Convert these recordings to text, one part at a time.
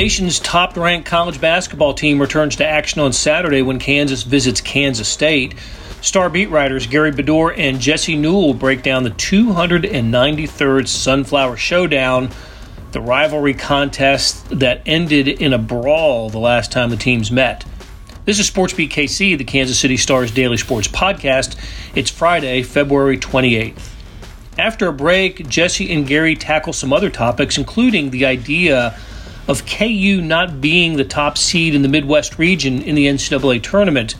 nation's top ranked college basketball team returns to action on Saturday when Kansas visits Kansas State. Star beat writers Gary Bedore and Jesse Newell break down the 293rd Sunflower Showdown, the rivalry contest that ended in a brawl the last time the teams met. This is SportsBeat KC, the Kansas City Star's daily sports podcast. It's Friday, February 28th. After a break, Jesse and Gary tackle some other topics, including the idea of KU not being the top seed in the Midwest region in the NCAA tournament.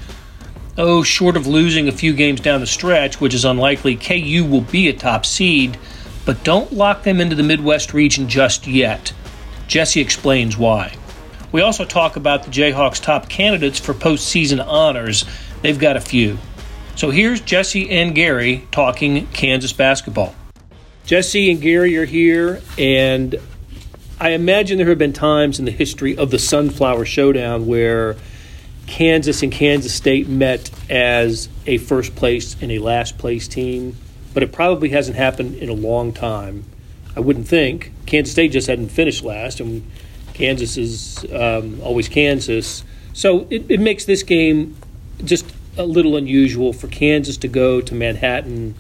Oh, short of losing a few games down the stretch, which is unlikely, KU will be a top seed, but don't lock them into the Midwest region just yet. Jesse explains why. We also talk about the Jayhawks' top candidates for postseason honors. They've got a few. So here's Jesse and Gary talking Kansas basketball. Jesse and Gary are here, and I imagine there have been times in the history of the Sunflower Showdown where Kansas and Kansas State met as a first place and a last place team, but it probably hasn't happened in a long time. I wouldn't think. Kansas State just hadn't finished last, and Kansas is um, always Kansas. So it, it makes this game just a little unusual for Kansas to go to Manhattan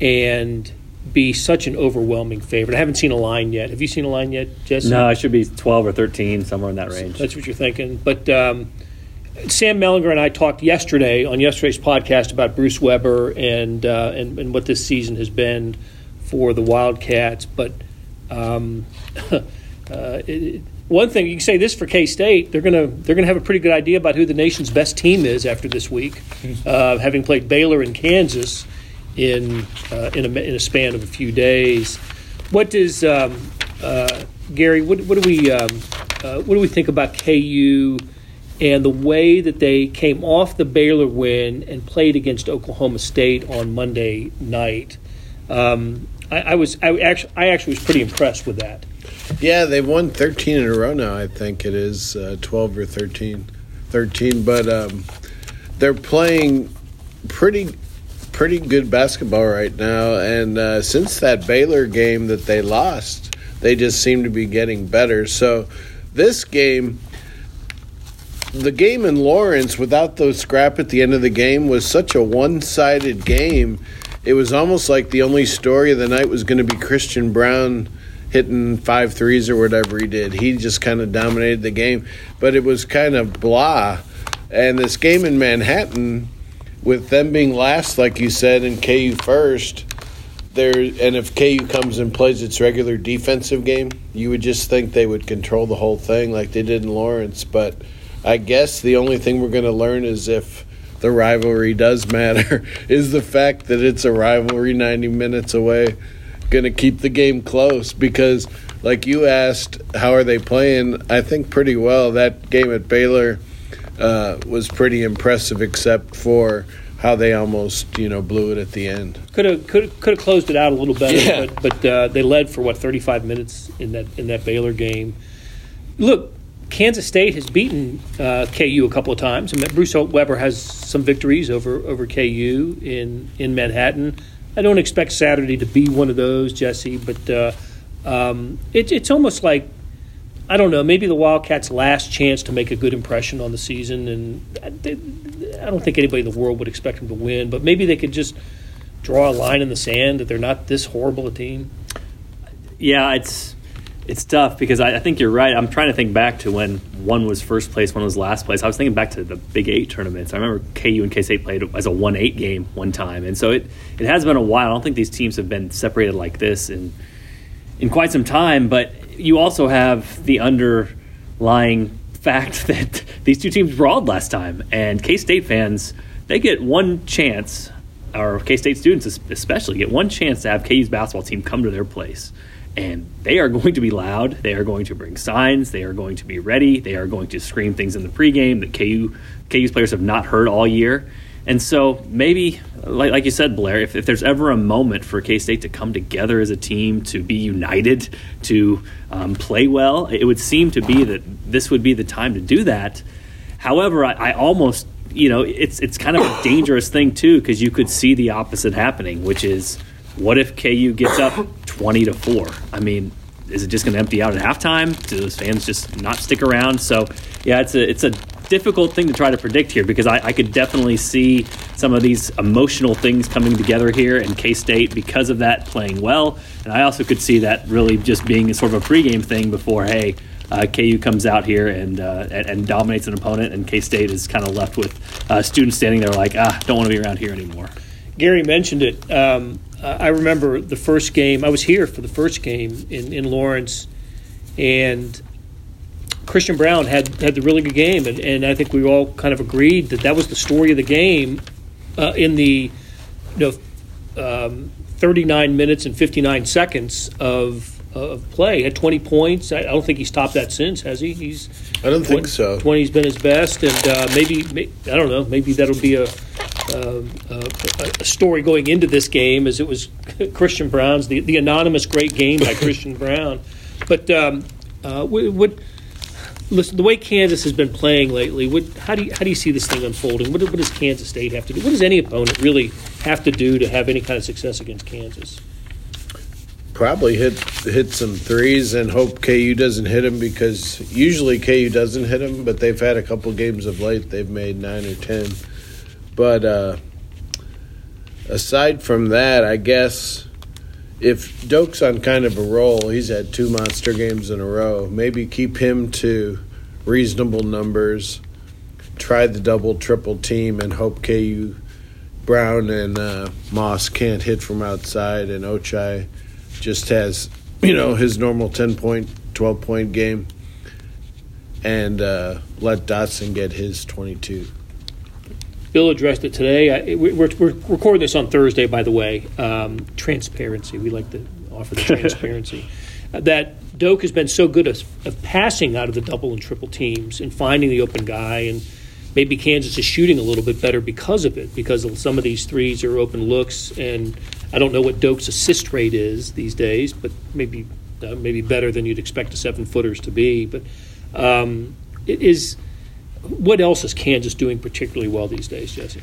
and be such an overwhelming favorite. I haven't seen a line yet. Have you seen a line yet, Jesse? No, it should be 12 or 13, somewhere in that range. That's what you're thinking. But um, Sam Mellinger and I talked yesterday on yesterday's podcast about Bruce Weber and, uh, and, and what this season has been for the Wildcats. But um, uh, it, one thing you can say this for K State, they're gonna they're gonna have a pretty good idea about who the nation's best team is after this week, uh, having played Baylor and Kansas in uh, in, a, in a span of a few days. What does um, uh, Gary? What, what do we um, uh, what do we think about KU and the way that they came off the Baylor win and played against Oklahoma State on Monday night? Um, I, I, was I actually I actually was pretty impressed with that. Yeah, they've won 13 in a row now. I think it is uh, 12 or 13, 13. But um, they're playing pretty pretty good basketball right now. And uh, since that Baylor game that they lost, they just seem to be getting better. So this game, the game in Lawrence, without those scrap at the end of the game, was such a one sided game. It was almost like the only story of the night was going to be Christian Braun hitting five threes or whatever he did. He just kind of dominated the game, but it was kind of blah. And this game in Manhattan, with them being last, like you said, and KU first, there and if KU comes and plays its regular defensive game, you would just think they would control the whole thing like they did in Lawrence. But I guess the only thing we're going to learn is if the rivalry does matter, is the fact that it's a rivalry 90 minutes away going to keep the game close because, like you asked, how are they playing? I think pretty well. That game at Baylor uh, was pretty impressive, except for how they almost you know blew it at the end. Could have could could have closed it out a little better, yeah. but, but uh, they led for what 35 minutes in that in that Baylor game. Look, Kansas State has beaten uh, KU a couple of times. and Bruce Weber has some victories over over KU in in Manhattan. I don't expect Saturday to be one of those, Jesse, but uh, um, it, it's almost like I don't know, maybe the Wildcats' last chance to make a good impression on the season, and I don't think anybody in the world would expect them to win, but maybe they could just draw a line in the sand that they're not this horrible a team. Yeah, it's it's tough because I, I, think you're right. I'm trying to think back to when one was first place, one was last place. I was thinking back to the Big Eight tournaments. I remember KU and K State played as a one eight game one time, and so it it has been a while. I don't think these teams have been separated like this in in quite some time. But you also have the underlying fact that these two teams brawled last time, and K State fans they get one chance, or K State students especially get one chance to have KU's basketball team come to their place and they are going to be loud. They are going to bring signs. They are going to be ready. They are going to scream things in the pregame that KU KU's players have not heard all year. And so maybe, like, like you said, Blair, if, if there's ever a moment for K State to come together as a team, to be united, to um, play well, it would seem to be that this would be the time to do that. However, I, I almost, you know, it's it's kind of a dangerous thing too because you could see the opposite happening, which is what if KU gets up 20 to 4? I mean, is it just going to empty out at halftime? Do those fans just not stick around? So yeah, it's a it's a difficult thing to try to predict here because I, I could definitely see some of these emotional things coming together here and K State because of that playing well, and I also could see that really just being a sort of a pregame thing before hey. Uh, KU comes out here and, uh, and, and dominates an opponent, and K State is kind of left with uh, students standing there like, ah, don't want to be around here anymore. Gary mentioned it. Um, I remember the first game. I was here for the first game in, in Lawrence, and Christian Braun had had the really good game, and, and I think we all kind of agreed that that was the story of the game. Uh, in the you know um, 39 minutes and 59 seconds of of play, had 20 points. I, don't think he's topped that since, has he? He's I don't 20, think so. 20's been his best, and uh, maybe, maybe I don't know. Maybe that'll be a uh, a, story going into this game as it was Christian Braun's the, the anonymous great game by Christian Braun. But um, uh, what, listen, the way Kansas has been playing lately, what, how do you how do you see this thing unfolding? What, what does Kansas State have to do? What does any opponent really have to do to have any kind of success against Kansas? Probably hit hit some threes and hope KU doesn't hit them because usually KU doesn't hit them, but they've had a couple games of late they've made nine or ten. But uh, aside from that, I guess if Doke's on kind of a roll, he's had two monster games in a row. Maybe keep him to reasonable numbers. Try the double, triple team, and hope KU Braun and uh, Moss can't hit from outside, and Ochai just has you know his normal ten point, twelve point game, and uh, let Dotson get his twenty two. Bill addressed it today. I, we're, we're, recording this on Thursday, by the way. Um, transparency. We like to offer the transparency. uh, that Doak has been so good at, at passing out of the double and triple teams and finding the open guy, and maybe Kansas is shooting a little bit better because of it, because some of these threes are open looks. And I don't know what Doak's assist rate is these days, but maybe uh, maybe better than you'd expect a seven footers to be. But um, it is what else is Kansas doing particularly well these days, Jesse?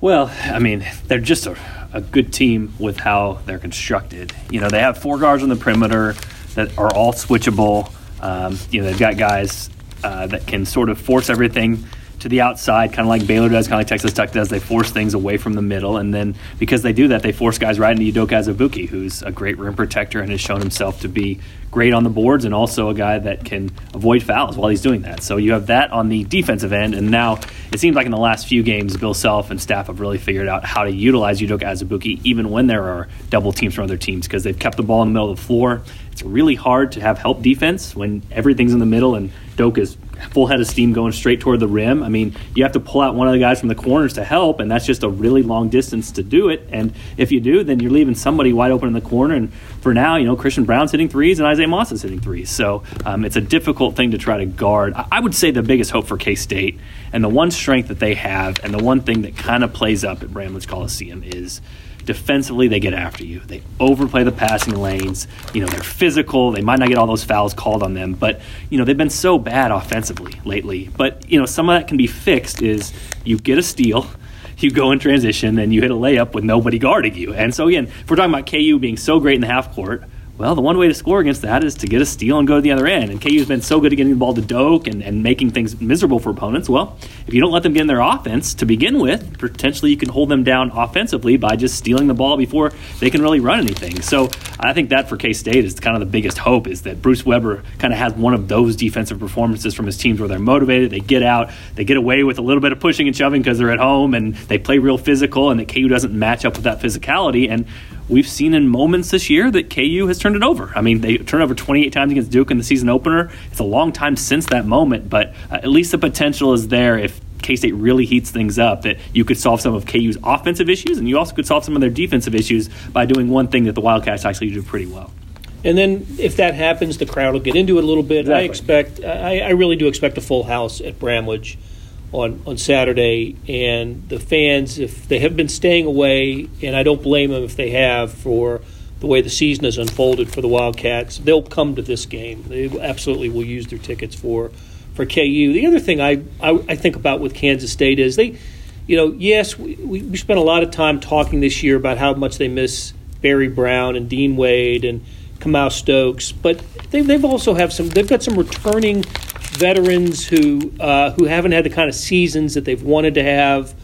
Well, I mean, they're just a, a, good team with how they're constructed. You know, they have four guards on the perimeter that are all switchable. Um, you know, they've got guys uh, that can sort of force everything to the outside, kind of like Baylor does, kind of like Texas Tech does. They force things away from the middle, and then because they do that, they force guys right into Udoka Azubuike, who's a great rim protector and has shown himself to be great on the boards, and also a guy that can avoid fouls while he's doing that. So you have that on the defensive end, and now it seems like in the last few games, Bill Self and staff have really figured out how to utilize Udoka Azubuike even when there are double teams from other teams because they've kept the ball in the middle of the floor. It's really hard to have help defense when everything's in the middle and Doke is full head of steam going straight toward the rim. I mean, you have to pull out one of the guys from the corners to help, and that's just a really long distance to do it. And if you do, then you're leaving somebody wide open in the corner. And for now, you know, Christian Braun's hitting threes and Isaiah Moss is hitting threes. So um, it's a difficult thing to try to guard. I would say the biggest hope for K State and the one strength that they have, and the one thing that kind of plays up at Bramlage Coliseum is defensively they get after you. They overplay the passing lanes. You know, they're physical. They might not get all those fouls called on them, but you know, they've been so bad offensively lately. But, you know, some of that can be fixed is you get a steal, you go in transition and you hit a layup with nobody guarding you. And so again, if we're talking about KU being so great in the half court, well, the one way to score against that is to get a steal and go to the other end. And KU's been so good at getting the ball to Doak and, and making things miserable for opponents. Well, if you don't let them get in their offense to begin with, potentially you can hold them down offensively by just stealing the ball before they can really run anything. So I think that for K State is kind of the biggest hope is that Bruce Weber kind of has one of those defensive performances from his teams where they're motivated, they get out, they get away with a little bit of pushing and shoving because they're at home and they play real physical and that KU doesn't match up with that physicality. And we've seen in moments this year that KU has turned it over. I mean, they turned over 28 times against Duke in the season opener. It's a long time since that moment, but uh, at least the potential is there if K State really heats things up that you could solve some of KU's offensive issues and you also could solve some of their defensive issues by doing one thing that the Wildcats actually do pretty well. And then if that happens, the crowd will get into it a little bit. Exactly. I expect, I, I really do expect a full house at Bramlage on, on Saturday, and the fans, if they have been staying away, and I don't blame them if they have for the way the season has unfolded for the Wildcats, they'll come to this game. They absolutely will use their tickets for for KU. The other thing I, I, I think about with Kansas State is they, you know, yes, we, we spent a lot of time talking this year about how much they miss Barry Brown and Dean Wade and Kamau Stokes, but they, they've also have some. They've got some returning veterans who uh, who haven't had the kind of seasons that they've wanted to have.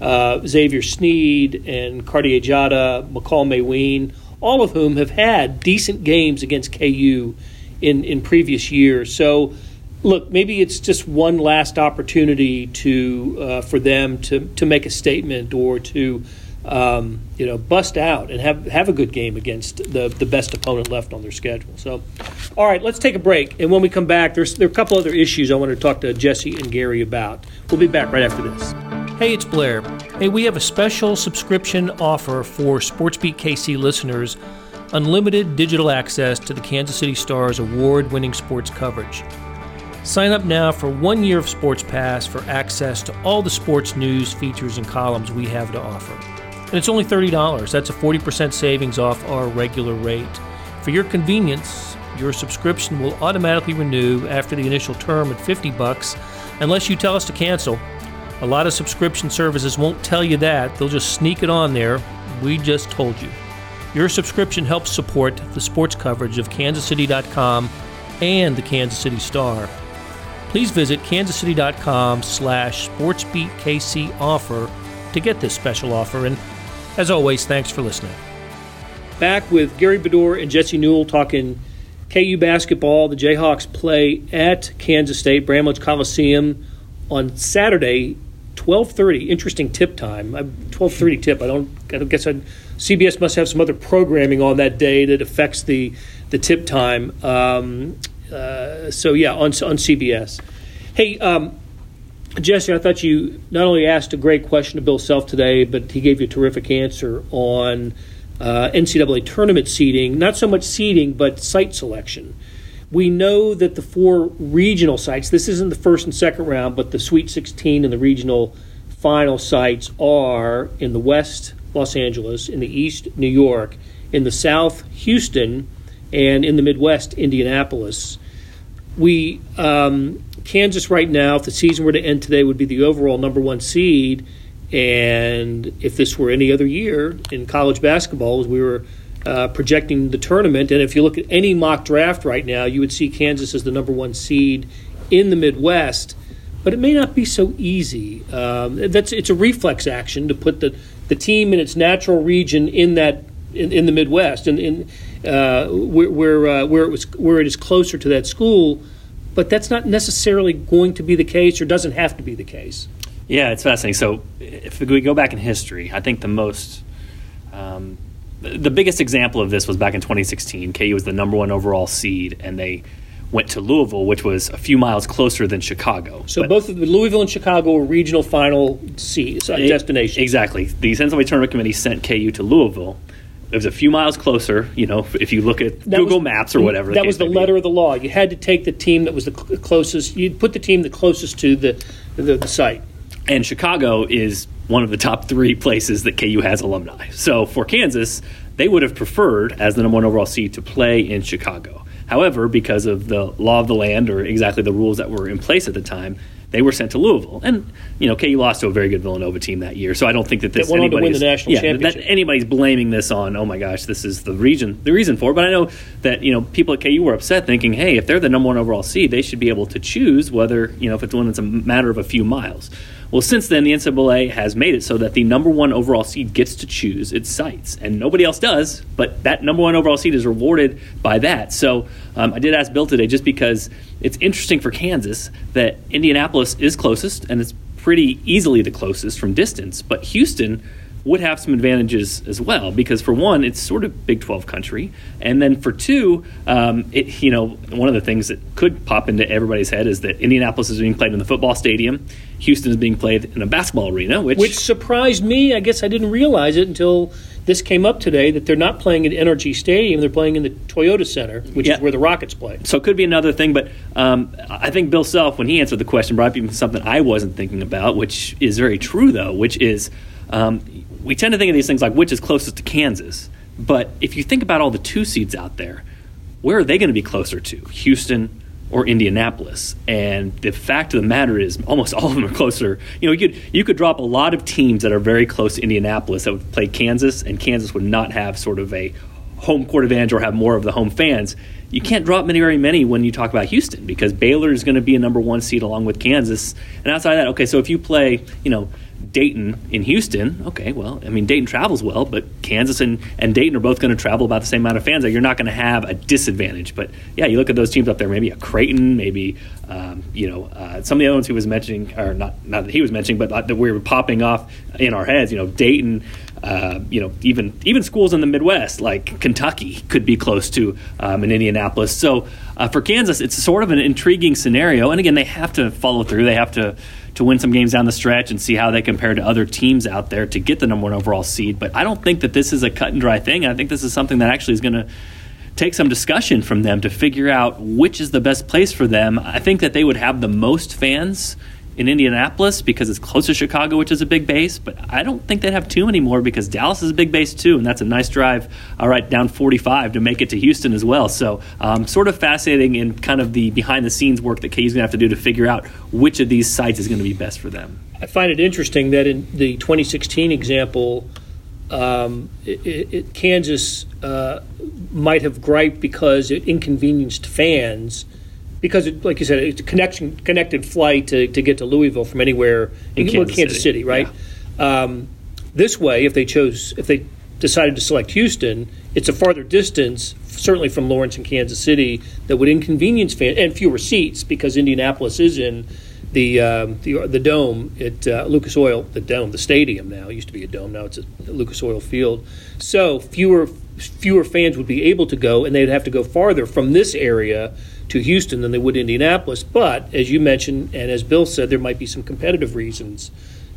Uh, Xavier Sneed and Cartier Diarra, Makol Mawien, all of whom have had decent games against KU in, in previous years. So, look, maybe it's just one last opportunity to uh, for them to, to make a statement or to um, you know bust out and have have a good game against the the best opponent left on their schedule. So, all right, let's take a break, and when we come back, there's there are a couple other issues I want to talk to Jesse and Gary about. We'll be back right after this. Hey, it's Blair. Hey, we have a special subscription offer for SportsBeat KC listeners unlimited digital access to the Kansas City Stars award winning sports coverage. Sign up now for one year of Sports Pass for access to all the sports news, features, and columns we have to offer. And it's only $30. That's a 40% savings off our regular rate. For your convenience, your subscription will automatically renew after the initial term at 50 bucks unless you tell us to cancel. A lot of subscription services won't tell you that. They'll just sneak it on there. We just told you. Your subscription helps support the sports coverage of kansascity.com and the Kansas City Star. Please visit kansascity.com slash to get this special offer. And as always, thanks for listening. Back with Gary Bedore and Jesse Newell talking KU basketball. The Jayhawks play at Kansas State, Bramlage Coliseum on Saturday, 12:30. Interesting tip time. 12:30 tip. I don't. I guess I, CBS must have some other programming on that day that affects the the tip time. Um, uh, so yeah, on on CBS. Hey, um, Jesse, I thought you not only asked a great question to Bill Self today, but he gave you a terrific answer on uh, NCAA tournament seeding. Not so much seeding, but site selection. We know that the four regional sites, this isn't the first and second round, but the Sweet 16 and the regional final sites are in the West, Los Angeles, in the East, New York, in the South, Houston, and in the Midwest, Indianapolis. We um, Kansas right now, if the season were to end today, would be the overall number one seed. And if this were any other year in college basketball, as we were uh, projecting the tournament, and if you look at any mock draft right now, you would see Kansas as the number one seed in the Midwest. But it may not be so easy. Um, that's it's a reflex action to put the, the team in its natural region in that in, in the Midwest and in, uh, where where, uh, where it was where it is closer to that school. But that's not necessarily going to be the case, or doesn't have to be the case. Yeah, it's fascinating. So if we go back in history, I think the most um, the biggest example of this was back in 2016. KU was the number one overall seed, and they went to Louisville, which was a few miles closer than Chicago. So but both of the Louisville and Chicago were regional final seeds, uh, destinations. Exactly. The NCAA tournament committee sent KU to Louisville. It was a few miles closer, you know, if you look at that Google was, Maps or whatever. That was the letter of the law. You had to take the team that was the closest. You'd put the team the closest to the, the, the site. And Chicago is one of the top three places that KU has alumni. So for Kansas, they would have preferred, as the number one overall seed, to play in Chicago. However, because of the law of the land or exactly the rules that were in place at the time, they were sent to Louisville. And you know, KU lost to a very good Villanova team that year. So I don't think that this that went to win the national yeah, championship. That anybody's blaming this on. Oh my gosh, this is the reason the reason for. it. But I know that you know people at KU were upset, thinking, hey, if they're the number one overall seed, they should be able to choose whether you know if it's one that's a matter of a few miles. Well, since then, the NCAA has made it so that the number one overall seed gets to choose its sites, and nobody else does. But that number one overall seed is rewarded by that. So um, I did ask Bill today, just because it's interesting for Kansas that Indianapolis is closest, and it's pretty easily the closest from distance. But Houston would have some advantages as well because for one it's sort of big 12 country and then for two um, it, you know one of the things that could pop into everybody's head is that indianapolis is being played in the football stadium houston is being played in a basketball arena which, which surprised me i guess i didn't realize it until this came up today that they're not playing at NRG Stadium; they're playing in the Toyota Center, which yeah. is where the Rockets play. So it could be another thing, but um, I think Bill Self, when he answered the question, brought up something I wasn't thinking about, which is very true, though, which is um, we tend to think of these things like which is closest to Kansas. But if you think about all the two seeds out there, where are they going to be closer to? Houston or Indianapolis? And the fact of the matter is, almost all of them are closer. You know, you could you could drop a lot of teams that are very close to Indianapolis that would play Kansas, and Kansas would not have sort of a home court advantage or have more of the home fans. You can't drop many very many when you talk about Houston because Baylor is going to be a number one seed along with Kansas. And outside of that, okay, so if you play, you know, Dayton in Houston, okay, well, I mean, Dayton travels well, but Kansas and, and Dayton are both going to travel about the same amount of fans. You're not going to have a disadvantage. But yeah, you look at those teams up there, maybe a Creighton, maybe, um, you know, uh, some of the other ones he was mentioning, or not, not that he was mentioning, but that we were popping off in our heads, you know, Dayton, uh, you know, even even schools in the Midwest like Kentucky could be close to um, in Indianapolis. So uh, for Kansas, it's sort of an intriguing scenario. And again, they have to follow through. They have to to win some games down the stretch and see how they compare to other teams out there to get the number one overall seed. But I don't think that this is a cut and dry thing. I think this is something that actually is going to take some discussion from them to figure out which is the best place for them. I think that they would have the most fans in Indianapolis because it's close to Chicago, which is a big base. But I don't think they'd have too many more because Dallas is a big base too, and that's a nice drive. All right, down 45 to make it to Houston as well. So, um, sort of fascinating in kind of the behind the scenes work that KU's going to have to do to figure out which of these sites is going to be best for them. I find it interesting that in the 2016 example, um, it, it, Kansas uh, might have griped because it inconvenienced fans because, it, like you said, it's a connection connected flight to, to get to Louisville from anywhere in Kansas, Kansas City, City right? Yeah. Um, this way, if they chose, if they decided to select Houston, it's a farther distance, certainly from Lawrence and Kansas City, that would inconvenience fans and fewer seats because Indianapolis is in the um, the, the dome at uh, Lucas Oil, the dome, the stadium now it used to be a dome, now it's a Lucas Oil Field. So fewer fewer fans would be able to go, and they'd have to go farther from this area to Houston than they would Indianapolis. But as you mentioned, and as Bill said, there might be some competitive reasons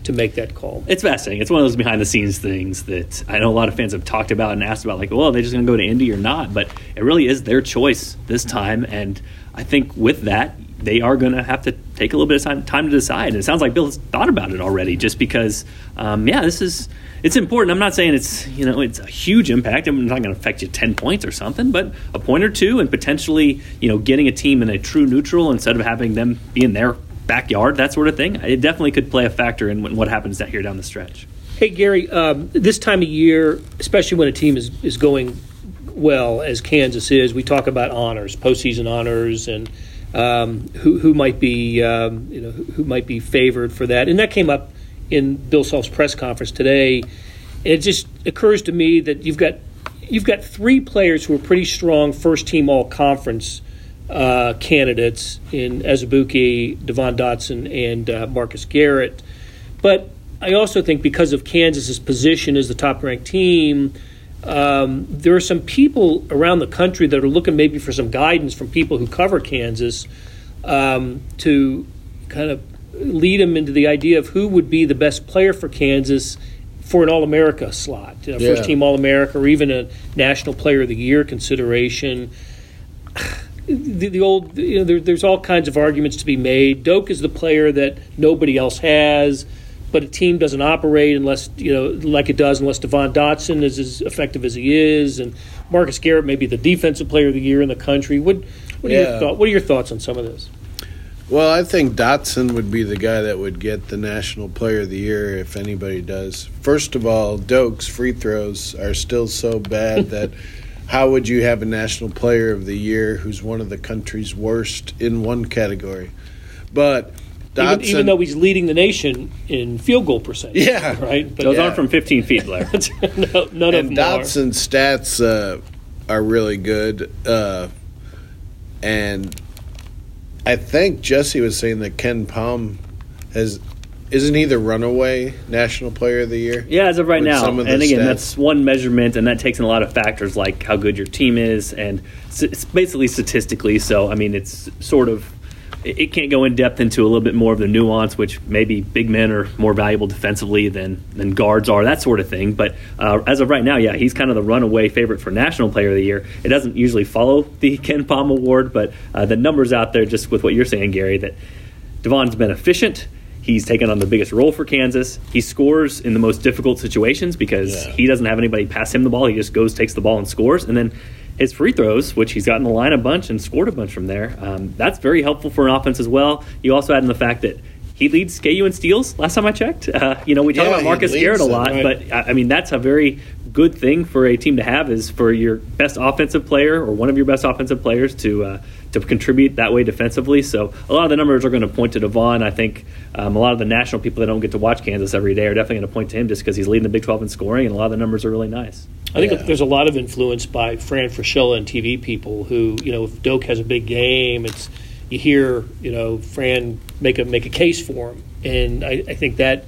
to make that call. It's fascinating. It's one of those behind the scenes things that I know a lot of fans have talked about and asked about, like, well, are they just going to go to Indy or not? But it really is their choice this time. And I think with that, they are going to have to take a little bit of time, time to decide. And it sounds like Bill has thought about it already, just because, um, yeah, this is it's important. I'm not saying it's you know it's a huge impact. I'm not going to affect you ten points or something, but a point or two, and potentially you know getting a team in a true neutral instead of having them be in their backyard, that sort of thing. It definitely could play a factor in what happens that here down the stretch. Hey Gary, um, this time of year, especially when a team is is going well as Kansas is, we talk about honors, postseason honors, and um, who who might be um, you know who might be favored for that, and that came up in Bill Self's press conference today. It just occurs to me that you've got you've got three players who are pretty strong first team all conference uh, candidates in Azubuike, Devon Dotson, and uh, Marcus Garrett. But I also think because of Kansas's position as the top ranked team, um, there are some people around the country that are looking maybe for some guidance from people who cover Kansas um, to kind of lead them into the idea of who would be the best player for Kansas for an All America slot, you know, yeah. first team All America, or even a National Player of the Year consideration. The, the old, you know, there, there's all kinds of arguments to be made. Doak is the player that nobody else has, but a team doesn't operate unless you know, like it does, unless Devon Dotson is as effective as he is, and Marcus Garrett may be the defensive player of the year in the country. What, what, yeah. are, your thought, what are your thoughts on some of this? Well, I think Dotson would be the guy that would get the National Player of the Year if anybody does. First of all, Doak's free throws are still so bad that how would you have a National Player of the Year who's one of the country's worst in one category? But Dotson, even, even, though he's leading the nation in field goal percentage. Yeah, right. But Those yeah. aren't from 15 feet, Blair. no, none and of them Dotson's stats uh, are really good, uh, and I think Jesse was saying that KenPom has isn't he the runaway national player of the year? Yeah, as of right now. Of and again, stats? that's one measurement, and that takes in a lot of factors like how good your team is, and it's basically statistically. So, I mean, it's sort of it can't go in depth into a little bit more of the nuance, which maybe big men are more valuable defensively than than guards are, that sort of thing. But uh, as of right now, yeah, he's kind of the runaway favorite for National Player of the Year. It doesn't usually follow the KenPom Award, but uh, the numbers out there, just with what you're saying, Gary, that Devon's been efficient. He's taken on the biggest role for Kansas. He scores in the most difficult situations because yeah. he doesn't have anybody pass him the ball. He just goes, takes the ball, and scores. And then his free throws, which he's gotten the line a bunch and scored a bunch from there, um, that's very helpful for an offense as well. You also add in the fact that he leads KU in steals. Last time I checked, uh, you know we talk yeah, about Marcus Garrett a lot, right. but I mean that's a very good thing for a team to have is for your best offensive player or one of your best offensive players to uh, to contribute that way defensively. So a lot of the numbers are going to point to Devon. I think um, a lot of the national people that don't get to watch Kansas every day are definitely going to point to him just because he's leading the Big 12 in scoring, and a lot of the numbers are really nice. I think yeah. there's a lot of influence by Fran Fraschilla and TV people who, you know, if Doak has a big game, it's you hear, you know, Fran make a make a case for him, and I, I think that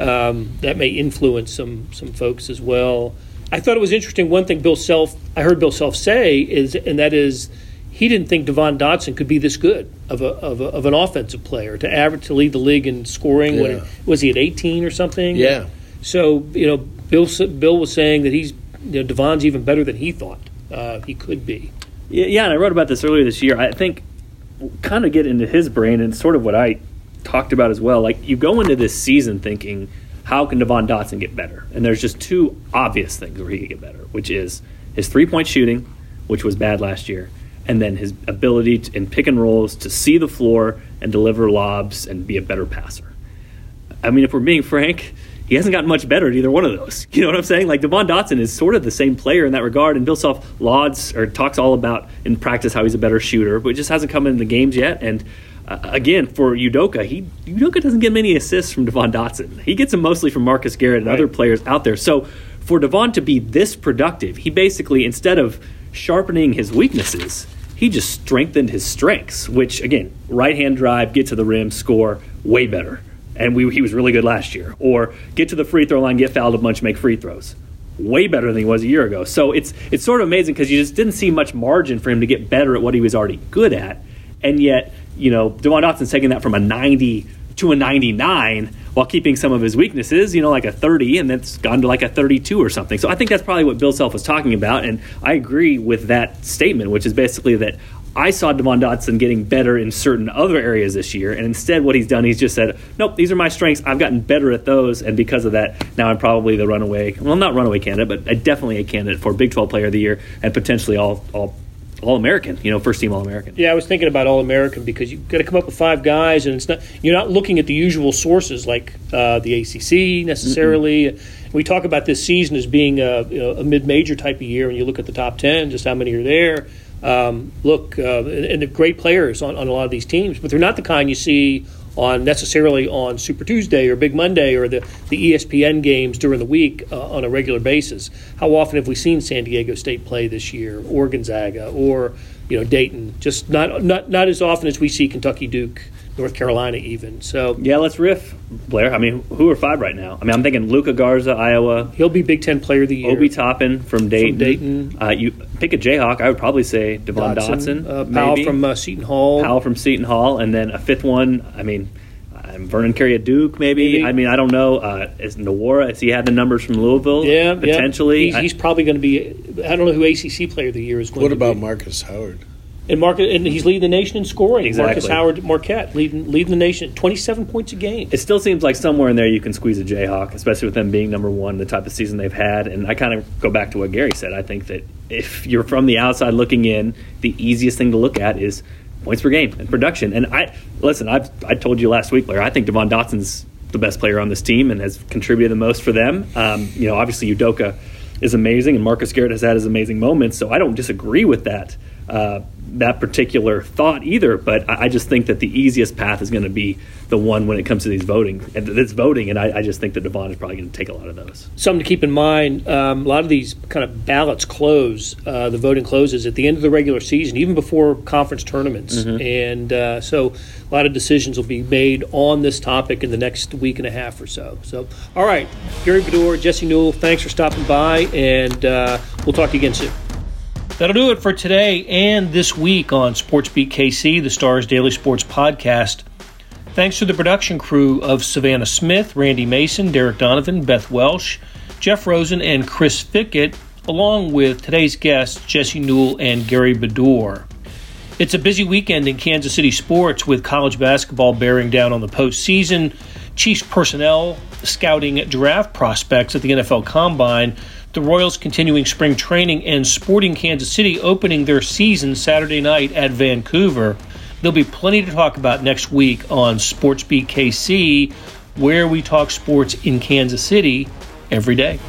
um, that may influence some some folks as well. I thought it was interesting. One thing Bill Self, I heard Bill Self say is, and that is, he didn't think Devon Dotson could be this good of a, of, a, of an offensive player to average to lead the league in scoring. Yeah. When was he at 18 or something? Yeah. So you know, Bill Bill was saying that he's you know Devon's even better than he thought uh, he could be. Yeah, yeah, and I wrote about this earlier this year. I think kind of get into his brain and sort of what I talked about as well. Like you go into this season thinking, how can Devon Dotson get better? And there's just two obvious things where he could get better, which is his three point shooting, which was bad last year, and then his ability to, in pick and rolls to see the floor and deliver lobs and be a better passer. I mean, if we're being frank, he hasn't gotten much better at either one of those. You know what I'm saying? Like Devon Dotson is sort of the same player in that regard, and Bill Self lauds or talks all about in practice how he's a better shooter, but just hasn't come in the games yet. And uh, again, for Udoka, he Udoka doesn't get many assists from Devon Dotson. He gets them mostly from Marcus Garrett and right. other players out there. So for Devon to be this productive, he basically instead of sharpening his weaknesses, he just strengthened his strengths. Which again, right hand drive, get to the rim, score, way better and we, he was really good last year. Or get to the free throw line, get fouled a bunch, make free throws. Way better than he was a year ago. So it's it's sort of amazing because you just didn't see much margin for him to get better at what he was already good at, and yet you know Devon Dotson's taking that from a 90 to a 99 while keeping some of his weaknesses, you know, like a 30, and that's gone to like a 32 or something. So I think that's probably what Bill Self was talking about, and I agree with that statement, which is basically that I saw Devon Dotson getting better in certain other areas this year, and instead, what he's done, he's just said, "Nope, these are my strengths. I've gotten better at those, and because of that, now I'm probably the runaway, well, not runaway candidate, but definitely a candidate for Big 12 Player of the Year and potentially all all all American, you know, first team All American. Yeah, I was thinking about All American because you've got to come up with five guys, and it's not you're not looking at the usual sources like uh, the ACC necessarily. Mm-hmm. We talk about this season as being a, you know, a mid major type of year, and you look at the top ten, just how many are there um, look, uh, and, they're great players on, on a lot of these teams, but they're not the kind you see on necessarily on Super Tuesday or Big Monday or the, the ESPN games during the week uh, on a regular basis. How often have we seen San Diego State play this year, or Gonzaga, or you know Dayton? Just not not not as often as we see Kentucky, Duke, North Carolina, even. So yeah, let's riff, Blair. I mean, who are five right now? I mean, I'm thinking Luka Garza, Iowa. He'll be Big Ten Player of the Year. Obi Toppin from Dayton. From Dayton. Uh, you pick a Jayhawk. I would probably say Devon Dotson. Dotson uh, Powell maybe. from uh, Seton Hall. Powell from Seton Hall, and then a fifth one. I mean. Um, Vernon Carey at Duke, maybe. maybe. I mean, I don't know. Uh, is Nwora? Has he had the numbers from Louisville? Yeah, potentially. Yeah. He's, he's, probably going to be. I don't know who ACC Player of the Year is going what to be. What about Marcus Howard? And Marcus, and he's leading the nation in scoring. Exactly. Marcus Howard Marquette leading leading the nation, twenty seven points a game. It still seems like somewhere in there you can squeeze a Jayhawk, especially with them being number one, the type of season they've had. And I kind of go back to what Gary said. I think that if you're from the outside looking in, the easiest thing to look at is points per game and production. And I listen, I've I told you last week, Larry. I think Devon Dotson's the best player on this team and has contributed the most for them. Um, you know, obviously Udoka is amazing, and Marcus Garrett has had his amazing moments. So I don't disagree with that. Uh, that particular thought either, but I, I just think that the easiest path is going to be the one when it comes to these voting. And it's voting, and I, I just think that Devon is probably going to take a lot of those. Something to keep in mind: um, a lot of these kind of ballots close. Uh, the voting closes at the end of the regular season, even before conference tournaments, mm-hmm. and uh, so a lot of decisions will be made on this topic in the next week and a half or so. So, all right, Gary Bedore, Jesse Newell, thanks for stopping by, and uh, we'll talk to you again soon. That'll do it for today and this week on SportsBeat KC, the Stars Daily Sports Podcast. Thanks to the production crew of Savannah Smith, Randy Mason, Derek Donovan, Beth Welsh, Jeff Rosen, and Chris Fickett, along with today's guests, Jesse Newell and Gary Bedore. It's a busy weekend in Kansas City sports with college basketball bearing down on the postseason, Chiefs personnel scouting draft prospects at the NFL Combine, the Royals continuing spring training, and Sporting Kansas City opening their season Saturday night at Vancouver. There'll be plenty to talk about next week on SportsBeat KC, where we talk sports in Kansas City every day.